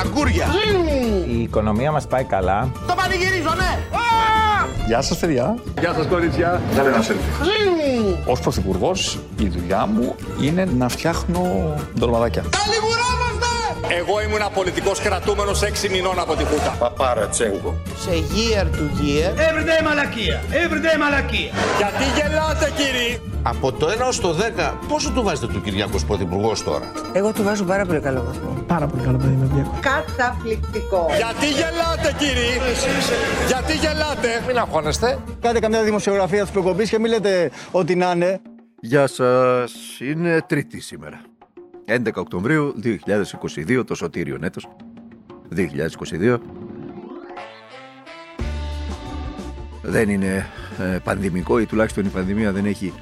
Αγκούρια. Η οικονομία μας πάει καλά. Το πανηγυρίζω, ναι. Γεια σας παιδιά. Γεια σας κορίτσια. Θέλετε ένα selfie. Ως πρωθυπουργός η δουλειά μου είναι να φτιάχνω ντολμαδάκια. Εγώ ήμουν πολιτικό κρατούμενος 6 μηνών από τη Χούτα. Παπαρατσέγκο. Σε year to year. Everyday μαλακία. Everyday μαλακία. Γιατί γελάτε κύριοι; Από το 1 στο 10, πόσο του βάζετε του Κυριάκος Πρωθυπουργός τώρα; Εγώ του βάζω πάρα πολύ καλό βαθμό. Πάρα πολύ καλό παιδί με Καταπληκτικό. Γιατί γελάτε κύριοι. Γιατί γελάτε; Μην αγχώνεστε. Κάντε καμιά δημοσιογραφία τη προκοπή και μην λέτε ότι να είναι. Γεια σας, είναι Τρίτη σήμερα. 11 Οκτωβρίου 2022, το σωτήριο έτος 2022. Δεν είναι ε, πανδημικό ή τουλάχιστον η πανδημία δεν έχει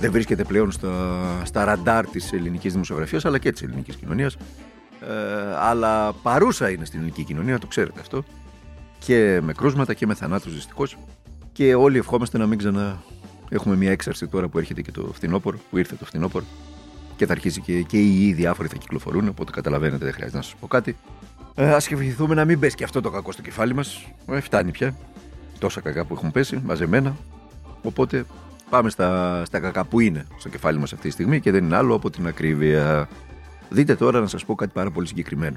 δεν βρίσκεται πλέον στα, στα ραντάρ της ελληνικής δημοσιογραφίας αλλά και της ελληνικής κοινωνίας ε, αλλά παρούσα είναι στην ελληνική κοινωνία, το ξέρετε αυτό και με κρούσματα και με θανάτους δυστυχώς και όλοι ευχόμαστε να μην ξανά έχουμε μια έξαρση τώρα που έρχεται και το φθινόπωρο, που ήρθε το φθινόπωρο και θα αρχίσει και, και οι διάφοροι θα κυκλοφορούν. Οπότε καταλαβαίνετε, δεν χρειάζεται να σας πω κάτι. Ε, Α ευχηθούμε να μην πέσει και αυτό το κακό στο κεφάλι μας. Ε, φτάνει πια. Τόσα κακά που έχουν πέσει μαζεμένα. Οπότε πάμε στα, στα κακά που είναι στο κεφάλι μας αυτή τη στιγμή και δεν είναι άλλο από την ακρίβεια. Δείτε τώρα να σας πω κάτι πάρα πολύ συγκεκριμένο.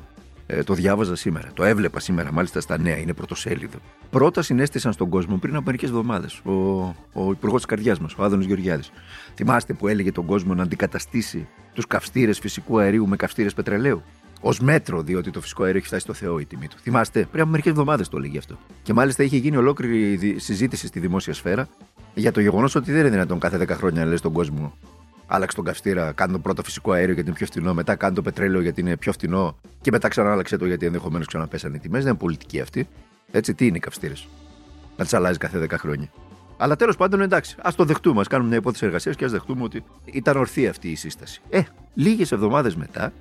Ε, το διάβαζα σήμερα, το έβλεπα σήμερα μάλιστα στα νέα, είναι πρωτοσέλιδο. Πρώτα συνέστησαν στον κόσμο πριν από μερικές εβδομάδες ο, ο υπουργός της καρδιάς μας, ο Άδωνος Γεωργιάδης. Θυμάστε που έλεγε τον κόσμο να αντικαταστήσει τους καυστήρες φυσικού αερίου με καυστήρες πετρελαίου; Ω μέτρο, διότι το φυσικό αέριο έχει φτάσει στο Θεό η τιμή του. Θυμάστε, πριν από μερικές εβδομάδες το έλεγε αυτό. Και μάλιστα είχε γίνει ολόκληρη συζήτηση στη δημόσια σφαίρα για το γεγονός ότι δεν είναι δυνατόν κάθε 10 χρόνια να λες τον κόσμο άλλαξε τον καυστήρα, κάνει το πρώτο φυσικό αέριο γιατί είναι πιο φθηνό, μετά κάνει το πετρέλαιο γιατί είναι πιο φθηνό και μετά ξανά άλλαξε το γιατί ενδεχομένως ξαναπέσανε οι τιμές. Δεν είναι πολιτική αυτή. Έτσι, τι είναι οι καυστήρες; Να τις αλλάζει κάθε 10 χρόνια. Αλλά τέλος πάντων εντάξει, ας το δεχτούμε, ας κάνουμε μια υπόθεση εργασίας και ας δεχτούμε ότι ήταν ορθή αυτή η σύσταση. Ε, λίγες εβδομάδες μετά,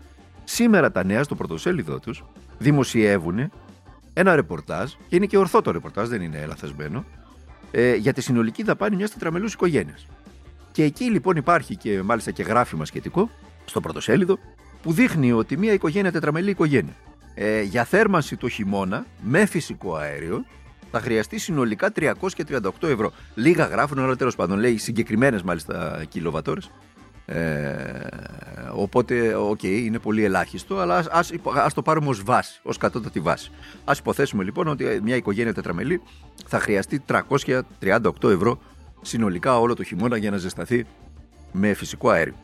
σήμερα τα νέα στο πρωτοσέλιδό τους δημοσιεύουν ένα ρεπορτάζ, και είναι και ορθό το ρεπορτάζ, δεν είναι λαθασμένο, ε, για τη συνολική δαπάνη μιας τετραμελούς οικογένειας. Και εκεί λοιπόν υπάρχει και μάλιστα και γράφημα σχετικό στο πρωτοσέλιδο που δείχνει ότι μια οικογένεια τετραμελή οικογένεια ε, για θέρμανση το χειμώνα με φυσικό αέριο θα χρειαστεί συνολικά 338 ευρώ. Λίγα γράφουν, αλλά τέλος πάντων λέει συγκεκριμένες μάλιστα κιλοβατώρες. Ε, οπότε, OK, okay, είναι πολύ ελάχιστο, αλλά ας, ας, το πάρουμε ως βάση, ως κατώτατη βάση. Ας υποθέσουμε λοιπόν ότι μια οικογένεια τετραμελή θα χρειαστεί 338 ευρώ συνολικά όλο το χειμώνα για να ζεσταθεί με φυσικό αέριο.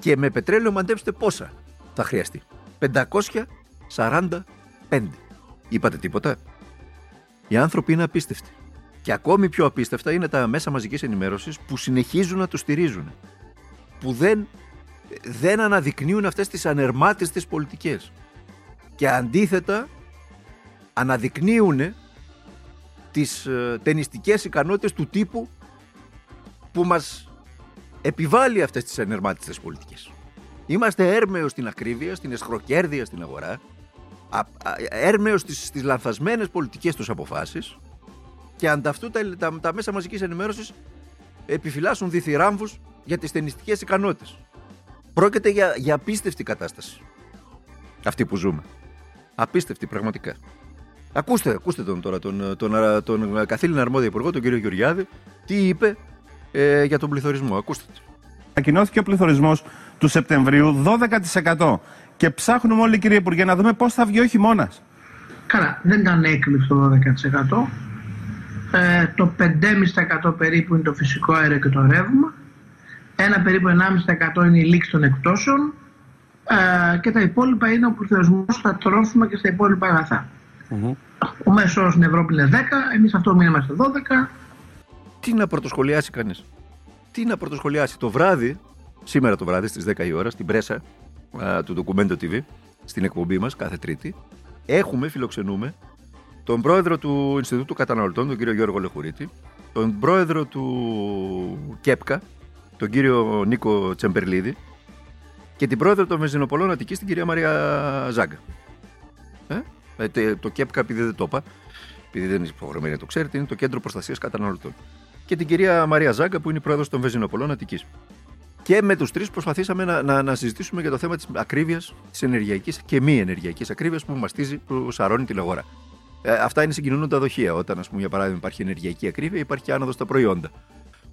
Και με πετρέλαιο μαντέψτε πόσα θα χρειαστεί. 545. Είπατε τίποτα; Οι άνθρωποι είναι απίστευτοι. Και ακόμη πιο απίστευτα είναι τα μέσα μαζικής ενημέρωσης που συνεχίζουν να το στηρίζουν. Που δεν, δεν αναδεικνύουν αυτές τις ανερμάτιστες πολιτικές. Και αντίθετα αναδεικνύουν τις ε, ταινιστικές ικανότητες του τύπου που μας επιβάλλει αυτές τις ενερμάτιστες πολιτικές. Είμαστε έρμεος στην ακρίβεια, στην εσχροκέρδεια στην αγορά, έρμεος στις, στις λανθασμένες πολιτικές τους αποφάσεις και ανταυτού τα, τα, τα μέσα μαζικής ενημέρωσης επιφυλάσσουν διθυράμβους για τις ταινιστικές ικανότητες. Πρόκειται για, για απίστευτη κατάσταση. Αυτή που ζούμε. Απίστευτη πραγματικά. Ακούστε, ακούστε τον τώρα, τον, τον, τον, τον καθήλυνα αρμόδιο υπουργό, τον κύριο Γεωργιάδη, τι είπε ε, για τον πληθωρισμό. Ακούστε. Ανακοινώθηκε ο πληθωρισμός του Σεπτεμβρίου 12%. Και ψάχνουμε όλοι, κύριε Υπουργέ, να δούμε πώς θα βγει ο χειμώνας. Καλά, δεν ήταν έκπληξη το 12%. Ε, το 5,5% περίπου είναι το φυσικό αέριο και το ρεύμα. Ένα περίπου 1,5% είναι η λήξη των εκτόσεων. Ε, και τα υπόλοιπα είναι ο πληθωρισμό στα τρόφιμα και στα υπόλοιπα αγαθά. Mm-hmm. Ο μέσος όρο στην Ευρώπη είναι 10, εμείς αυτό μείναμε στο 12 τι να πρωτοσχολιάσει κανείς; Τι να πρωτοσχολιάσει; Το βράδυ, σήμερα το βράδυ στις 10 η ώρα, στην πρέσα α, του Documento TV, στην εκπομπή μας κάθε Τρίτη, έχουμε, φιλοξενούμε, τον πρόεδρο του Ινστιτούτου Καταναλωτών, τον κύριο Γιώργο Λεχουρίτη, τον πρόεδρο του ΚΕΠΚΑ, τον κύριο Νίκο Τσεμπερλίδη και την πρόεδρο των Βενζινοπολών Αττικής, την κυρία Μαρία Ζάγκα. Ε; Ε, το ΚΕΠΚΑ, επειδή δεν το είπα, επειδή δεν είναι υποχρεωμένοι να το ξέρετε, είναι το Κέντρο Προστασίας Καταναλωτών και την κυρία Μαρία Ζάγκα που είναι η πρόεδρος των Βεζινοπολών Αττικής. Και με τους τρεις προσπαθήσαμε να, να, να συζητήσουμε για το θέμα της ακρίβειας, της ενεργειακής και μη ενεργειακής ακρίβειας που μαστίζει, που σαρώνει την αγορά. Ε, αυτά είναι συγκινούντα δοχεία. Όταν, ας πούμε, για παράδειγμα, υπάρχει ενεργειακή ακρίβεια, υπάρχει άνοδος στα προϊόντα.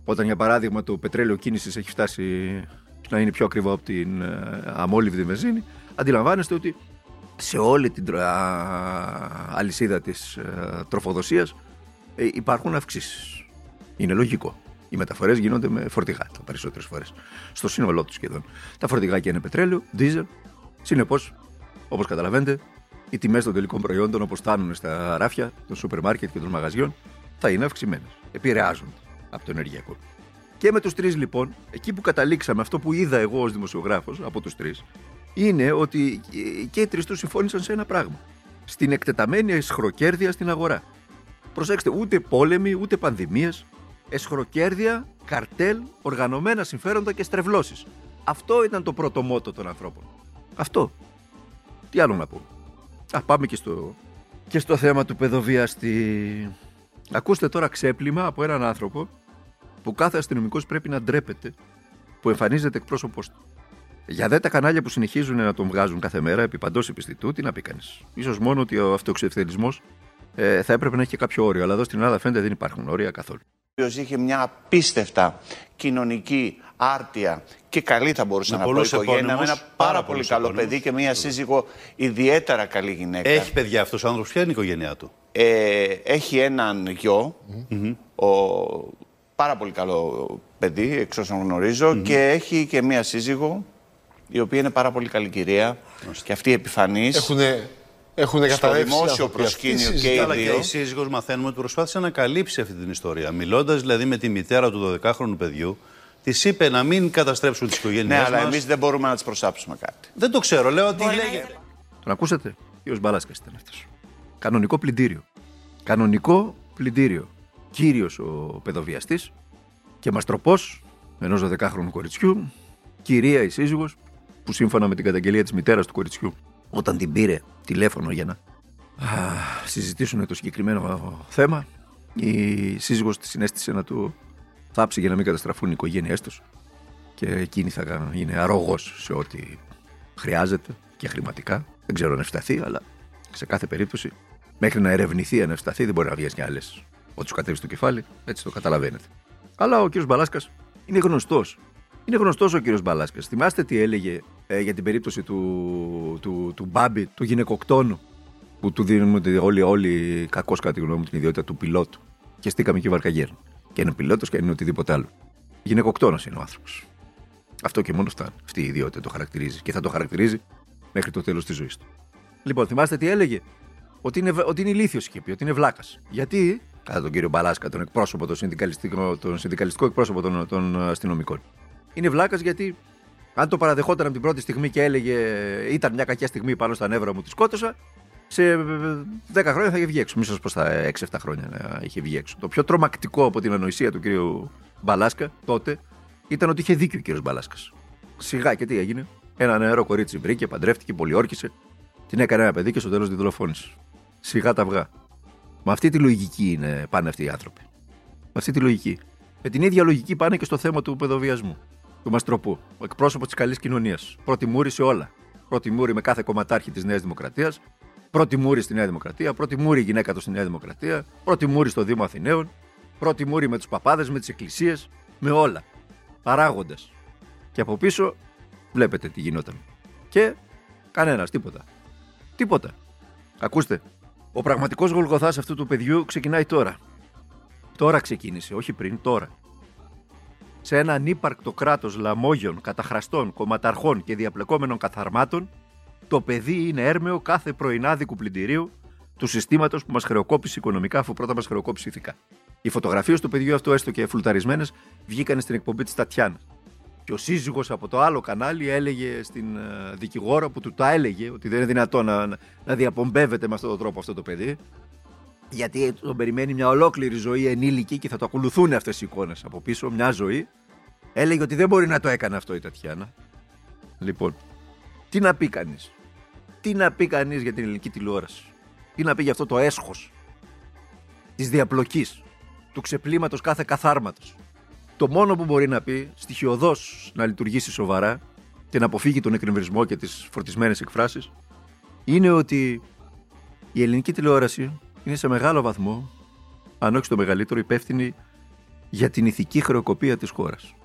Όταν, για παράδειγμα, το πετρέλαιο κίνησης έχει φτάσει να είναι πιο ακριβό από την ε, αμόλυβδη βενζίνη, αντιλαμβάνεστε ότι σε όλη την τρο- α, αλυσίδα της ε, τροφοδοσίας ε, υπάρχουν αυξήσεις. Είναι λογικό. Οι μεταφορές γίνονται με φορτηγά τα περισσότερες φορές. Στο σύνολό τους σχεδόν. Τα φορτηγάκια είναι πετρέλαιο, δίζελ. Συνεπώς, όπως καταλαβαίνετε, οι τιμές των τελικών προϊόντων όπως φτάνουν στα ράφια των σούπερ μάρκετ και των μαγαζιών θα είναι αυξημένες. Επηρεάζονται από το ενεργειακό. Και με τους τρεις λοιπόν, εκεί που καταλήξαμε, αυτό που είδα εγώ ως δημοσιογράφος από τους τρεις, είναι ότι και οι τρεις τους συμφώνησαν σε ένα πράγμα. Στην εκτεταμένη εσχροκέρδεια στην αγορά. Προσέξτε, ούτε πόλεμοι, ούτε πανδημίες, εσχροκέρδεια, καρτέλ, οργανωμένα συμφέροντα και στρεβλώσεις. Αυτό ήταν το πρώτο μότο των ανθρώπων. Αυτό. Τι άλλο να πω. Α, πάμε και στο, και στο θέμα του παιδοβιαστή. Ακούστε τώρα ξέπλυμα από έναν άνθρωπο που κάθε αστυνομικός πρέπει να ντρέπεται που εμφανίζεται εκπρόσωπό του. Για δε τα κανάλια που συνεχίζουν να τον βγάζουν κάθε μέρα επί παντός επιστητού, τι να πει κανείς. σω μόνο ότι ο αυτοεξευθελισμό ε, θα έπρεπε να έχει και κάποιο όριο. Αλλά εδώ στην Ελλάδα φαίνεται δεν υπάρχουν όρια καθόλου. Οποίος είχε μια απίστευτα κοινωνική άρτια και καλή θα μπορούσα Με να πω πολλούς οικογένεια, με επώνυμους, ένα πάρα πάρα πολύ πολλούς καλό επώνυμους. παιδί και μια σύζυγο ιδιαίτερα καλή γυναίκα. Έχει παιδιά αυτός ο άνθρωπος, ποια είναι η οικογένειά του; Ε, έχει έναν γιο, ο, πάρα πολύ καλό παιδί, εξ όσων γνωρίζω, και έχει και μία σύζυγο, η οποία είναι πάρα πολύ καλή κυρία και αυτή επιφανής. Έχουνε, έχουνε στο καταρρεύσει οι δημόσιο άνθρωποι αυτοί, προσκήνιο και συζητάνε. οι Αλλά και δύο. η σύζυγος μαθαίνουμε ότι προσπάθησε να καλύψει αυτή την ιστορία. Μιλώντας δηλαδή με τη μητέρα του 12χρονου παιδιού, της είπε να μην καταστρέψουν τις οικογένειές Ναι, μας. αλλά εμείς δεν μπορούμε να τις προσάψουμε κάτι. Δεν το ξέρω, λέω ότι λέγεται. Τον ακούσατε; Κύριος Μπαλάσκας ήταν αυτός. Κανονικό πλυντήριο. Κανονικό πλυντήριο. Κύριος ο παιδοβιαστής και μαστροπός ενός 12χρονου κοριτσιού, κυρία η σύζυγος, που σύμφωνα με την καταγγελία της μητέρας του κοριτσιού, όταν την πήρε τηλέφωνο για να α, συζητήσουν το συγκεκριμένο θέμα, η σύζυγος της συνέστησε να του θάψει για να μην καταστραφούν οι οικογένειές τους. Και εκείνη θα είναι αρρωγός σε ό,τι χρειάζεται και χρηματικά. Δεν ξέρω αν ευσταθεί, αλλά σε κάθε περίπτωση, μέχρι να ερευνηθεί αν ευσταθεί, δεν μπορεί να βγει κι άλλε. Ό,τι σου κατέβει στο κεφάλι, έτσι το καταλαβαίνετε. Αλλά ο κύριος Μπαλάσκας είναι γνωστός. Είναι γνωστός ο κύριος Μπαλάσκας. Θυμάστε τι έλεγε ε, για την περίπτωση του, του, του Μπάμπη, του γυναικοκτόνου, που του δίνουμε τη- όλοι, όλοι κακώς κατά τη γνώμη μου την ιδιότητα του πιλότου. Και στήκαμε και βαρκαγέρ. Και είναι πιλότος και είναι οτιδήποτε άλλο. Γυναικοκτόνος είναι ο άνθρωπος. Αυτό και μόνο φτάνει. Αυτή η ιδιότητα το χαρακτηρίζει και θα το χαρακτηρίζει μέχρι το τέλος της ζωής του. Λοιπόν, θυμάστε τι έλεγε; Ότι είναι, ότι είναι ηλίθιος είχε πει, ότι είναι βλάκας. Γιατί, κατά τον κύριο Μπαλάσκα, τον εκπρόσωπο, τον συνδικαλιστικό, τον συνδικαλιστικό εκπρόσωπο των, των αστυνομικών. Είναι βλάκας γιατί αν το παραδεχόταν από την πρώτη στιγμή και έλεγε ήταν μια κακιά στιγμή πάνω στα νεύρα μου, τη σκότωσα, σε 10 χρόνια θα είχε βγει έξω. Μη σας πω στα 6-7 χρόνια να είχε βγει έξω. Το πιο τρομακτικό από την ανοησία του κύριου Μπαλάσκα τότε ήταν ότι είχε δίκιο ο κύριος Μπαλάσκας. Σιγά και τι έγινε. Ένα νεαρό κορίτσι βρήκε, παντρεύτηκε, πολιόρκησε, την έκανε ένα παιδί και στο τέλος τη δολοφόνησε. Σιγά τα αυγά. Με αυτή τη λογική είναι, πάνε αυτοί οι άνθρωποι. Με αυτή τη λογική. Με την ίδια λογική πάνε και στο θέμα του παιδοβιασμού. Του Μαστροπού. Ο εκπρόσωπος της καλής κοινωνίας. Πρώτη μούρη σε όλα. Πρώτη μούρη με κάθε κομματάρχη της Νέας Δημοκρατίας. Πρώτη μούρη στη Νέα Δημοκρατία. Πρώτη μούρη η γυναίκα του στη Νέα Δημοκρατία. Πρώτη μούρη στο Δήμο Αθηναίων. Πρώτη μούρη με τους παπάδες, με τις εκκλησίες. Με όλα. Παράγοντας. Και από πίσω βλέπετε τι γινόταν. Και κανένας, τίποτα. Τίποτα. Ακούστε, ο πραγματικός γολγοθάς αυτού του παιδιού ξεκινάει τώρα. Τώρα ξεκίνησε, όχι πριν, τώρα. Σε ένα ανύπαρκτο κράτος λαμόγιων, καταχραστών, κομματαρχών και διαπλεκόμενων καθαρμάτων, το παιδί είναι έρμεο κάθε πρωινάδικου πλυντηρίου του συστήματος που μας χρεοκόπησε οικονομικά αφού πρώτα μας χρεοκόπησε ηθικά. Οι φωτογραφίες του παιδιού αυτού, έστω και φουλταρισμένες, βγήκαν στην εκπομπή της Τατιάνα. Και ο σύζυγος από το άλλο κανάλι έλεγε στην ε, δικηγόρο που του τα έλεγε ότι δεν είναι δυνατόν να, να, να διαπομπεύεται με αυτόν τον τρόπο αυτό το παιδί. Γιατί τον περιμένει μια ολόκληρη ζωή ενήλικη και θα το ακολουθούν αυτές οι εικόνες από πίσω, μια ζωή. Έλεγε ότι δεν μπορεί να το έκανε αυτό η Τατιάνα. Λοιπόν, τι να πει κανείς. Τι να πει κανείς για την ελληνική τηλεόραση. Τι να πει για αυτό το έσχος της διαπλοκής, του ξεπλήματος κάθε καθάρματος. το μόνο που μπορεί να πει στοιχειοδός να λειτουργήσει σοβαρά και να αποφύγει τον εκνευρισμό και τις φορτισμένες εκφράσεις είναι ότι η ελληνική τηλεόραση είναι σε μεγάλο βαθμό, αν όχι στο μεγαλύτερο, υπεύθυνη για την ηθική χρεοκοπία της χώρας.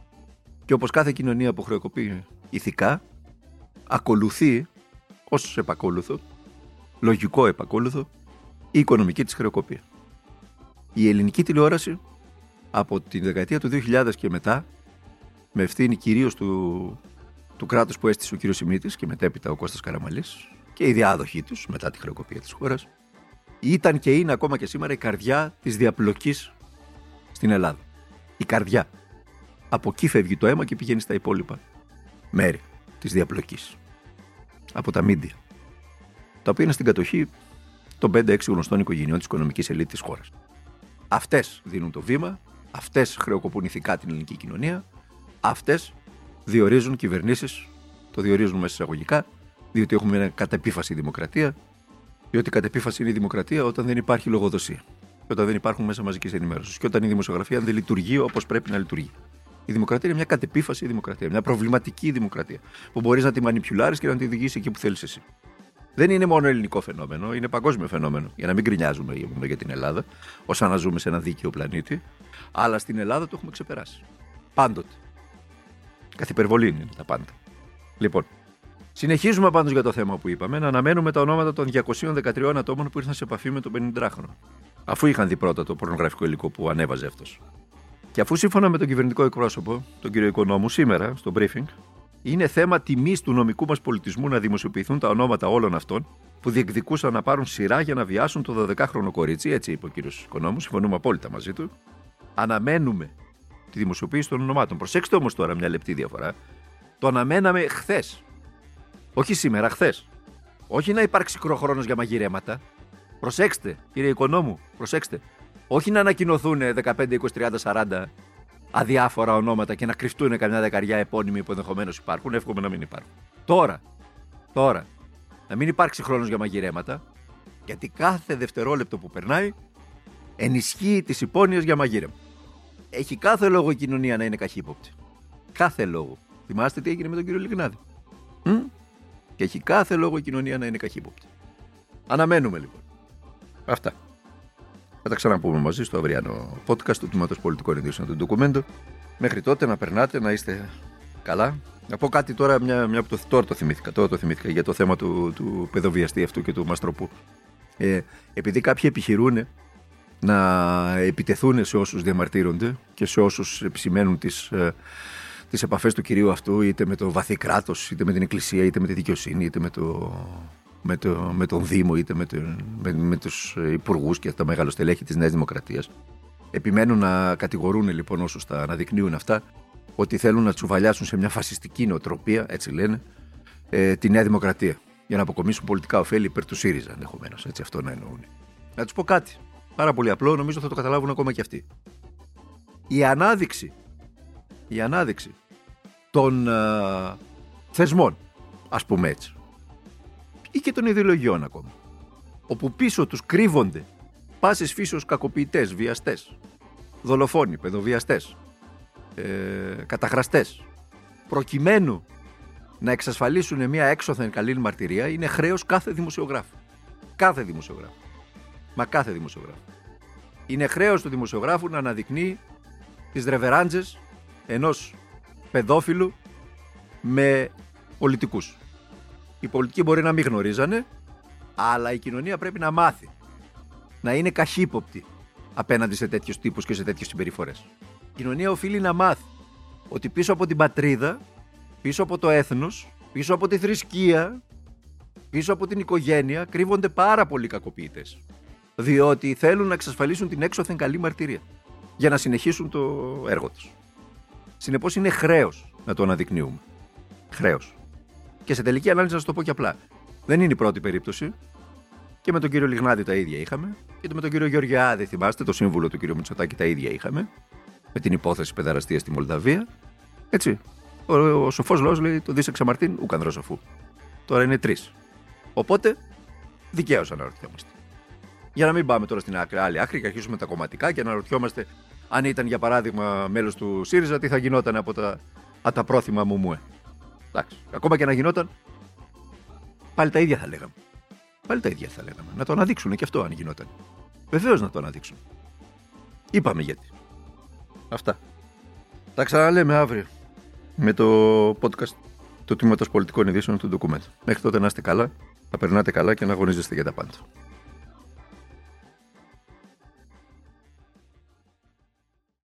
Και όπως κάθε κοινωνία που χρεοκοπεί ηθικά, ακολουθεί ως επακόλουθο, λογικό επακόλουθο, η οικονομική της χρεοκοπία. Η ελληνική τηλεόραση από τη δεκαετία του 2000 και μετά, με ευθύνη κυρίως του, του κράτους που έστησε ο κ. Σιμίτης και μετέπειτα ο Κώστας Καραμαλής και οι διάδοχοί τους μετά τη χρεοκοπία της χώρας, ήταν και είναι ακόμα και σήμερα η καρδιά της διαπλοκής στην Ελλάδα. Η καρδιά. Από εκεί φεύγει το αίμα και πηγαίνει στα υπόλοιπα μέρη της διαπλοκής. Από τα μίντια. Τα οποία είναι στην κατοχή των 5-6 γνωστών οικογενειών της οικονομικής ελίτ της χώρας. Αυτές δίνουν το βήμα, αυτές χρεοκοπούν ηθικά την ελληνική κοινωνία, αυτές διορίζουν κυβερνήσεις, το διορίζουν μέσα εισαγωγικά, διότι έχουμε μια κατεπίφαση δημοκρατία, διότι κατ' επίφαση είναι η δημοκρατία όταν δεν υπάρχει λογοδοσία. Και όταν δεν υπάρχουν μέσα μαζικής ενημέρωσης. Και όταν η δημοσιογραφία δεν λειτουργεί όπως πρέπει να λειτουργεί. Η δημοκρατία είναι μια κατεπίφαση δημοκρατία. Μια προβληματική δημοκρατία. Που μπορείς να τη μανιπιουλάρεις και να τη οδηγήσει εκεί που θέλεις εσύ. Δεν είναι μόνο ελληνικό φαινόμενο, είναι παγκόσμιο φαινόμενο. Για να μην γκρινιάζουμε για την Ελλάδα, ως να ζούμε σε ένα δίκαιο πλανήτη. Αλλά στην Ελλάδα το έχουμε ξεπεράσει. Πάντοτε. Καθ' υπερβολή είναι τα πάντα. Λοιπόν, Συνεχίζουμε πάντως για το θέμα που είπαμε να αναμένουμε τα ονόματα των 213 ατόμων που ήρθαν σε επαφή με τον 50χρονο. Αφού είχαν δει πρώτα το πορνογραφικό υλικό που ανέβαζε αυτός. Και αφού σύμφωνα με τον κυβερνητικό εκπρόσωπο, τον κύριο Οικονόμου, σήμερα στο briefing, είναι θέμα τιμής του νομικού μας πολιτισμού να δημοσιοποιηθούν τα ονόματα όλων αυτών που διεκδικούσαν να πάρουν σειρά για να βιάσουν το 12χρονο κορίτσι, έτσι είπε ο κύριος Οικονόμου, συμφωνούμε απόλυτα μαζί του. Αναμένουμε τη δημοσιοποίηση των ονομάτων. Προσέξτε όμως τώρα μια λεπτή διαφορά. Το αναμέναμε χθες, όχι σήμερα, χθες. Όχι να υπάρξει χρόνο για μαγειρέματα. Προσέξτε, κύριε Οικονόμου, προσέξτε. Όχι να ανακοινωθούν 15, 20, 30, 40 αδιάφορα ονόματα και να κρυφτούν καμιά δεκαριά επώνυμοι που ενδεχομένως υπάρχουν. Εύχομαι να μην υπάρχουν. Τώρα, τώρα, να μην υπάρξει χρόνος για μαγειρέματα, γιατί κάθε δευτερόλεπτο που περνάει ενισχύει τις υπόνοιες για μαγείρεμα. Έχει κάθε λόγο η κοινωνία να είναι καχύποπτη. Κάθε λόγο. Θυμάστε τι έγινε με τον κύριο Λιγνάδη. Και έχει κάθε λόγο η κοινωνία να είναι καχύποπτη. Αναμένουμε λοιπόν. Αυτά. Θα τα ξαναπούμε μαζί στο αυριανό podcast του Τμήματος Πολιτικών Ειδήσεων του Ντοκουμέντο. Μέχρι τότε να περνάτε, να είστε καλά. Να πω κάτι τώρα, μια, μια το, τώρα το θυμήθηκα, τώρα το θυμήθηκα για το θέμα του, του παιδοβιαστή αυτού και του Μαστροπού. Ε, επειδή κάποιοι επιχειρούν να επιτεθούν σε όσους διαμαρτύρονται και σε όσους επισημαίνουν τις ε, τις επαφές του κυρίου αυτού, είτε με το βαθύ κράτος, είτε με την Εκκλησία, είτε με τη δικαιοσύνη, είτε με, το, με, το, με τον Δήμο, είτε με, το, με, με τους υπουργούς και τα μεγάλο στελέχη της Νέας Δημοκρατίας. Επιμένουν να κατηγορούν λοιπόν όσους τα αναδεικνύουν αυτά ότι θέλουν να τσουβαλιάσουν σε μια φασιστική νοοτροπία, έτσι λένε, ε, τη Νέα Δημοκρατία. Για να αποκομίσουν πολιτικά ωφέλη υπέρ του ΣΥΡΙΖΑ ενδεχομένως. Έτσι αυτό να εννοούν. Να τους πω κάτι. Πάρα πολύ απλό, νομίζω θα το καταλάβουν ακόμα και αυτοί. Η ανάδειξη η ανάδειξη των ε, θεσμών, ας πούμε έτσι, ή και των ιδεολογιών ακόμα, όπου πίσω τους κρύβονται πάσης φύσεως κακοποιητές, βιαστές, δολοφόνοι, παιδοβιαστές, ε, καταχραστές, προκειμένου να εξασφαλίσουν μια έξωθεν καλή μαρτυρία, είναι χρέος κάθε δημοσιογράφου. Κάθε δημοσιογράφου. Μα κάθε δημοσιογράφου. Είναι χρέος του δημοσιογράφου να αναδεικνύει τις ρεβεράντζες ενός παιδόφιλου με πολιτικούς. Οι πολιτικοί μπορεί να μην γνωρίζανε, αλλά η κοινωνία πρέπει να μάθει να είναι καχύποπτη απέναντι σε τέτοιους τύπους και σε τέτοιες συμπεριφορές. Η κοινωνία οφείλει να μάθει ότι πίσω από την πατρίδα, πίσω από το έθνος, πίσω από τη θρησκεία, πίσω από την οικογένεια κρύβονται πάρα πολλοί κακοποιητές. Διότι θέλουν να εξασφαλίσουν την έξωθεν καλή μαρτυρία για να συνεχίσουν το έργο τους. Συνεπώς είναι χρέος να το αναδεικνύουμε. Χρέος. Και σε τελική ανάλυση, να σας το πω και απλά. Δεν είναι η πρώτη περίπτωση. Και με τον κύριο Λιγνάδη τα ίδια είχαμε. Και με τον κύριο Γεωργιάδη, θυμάστε, το σύμβουλο του κύριου Μητσοτάκη τα ίδια είχαμε. Με την υπόθεση παιδαραστία στη Μολδαβία. Έτσι. Ο, ο σοφός λόγο λέει το Δίσεξα Μαρτίν, ουκανδρό σοφού. Τώρα είναι τρεις. Οπότε δικαίως αναρωτιόμαστε. Για να μην πάμε τώρα στην άκρη, άλλη άκρη και αρχίσουμε τα κομματικά και αναρωτιόμαστε Αν ήταν για παράδειγμα μέλος του ΣΥΡΙΖΑ, τι θα γινόταν από τα, από τα πρόθυμα μου μουε. Εντάξει. Ακόμα και να γινόταν, πάλι τα ίδια θα λέγαμε. Πάλι τα ίδια θα λέγαμε. Να το αναδείξουν και αυτό αν γινόταν. Βεβαίως να το αναδείξουν. Είπαμε γιατί. Αυτά. Τα ξαναλέμε αύριο με το podcast του Τμήματος Πολιτικών Ειδήσεων του Document. Μέχρι τότε να είστε καλά, να περνάτε καλά και να αγωνίζεστε για τα πάντα.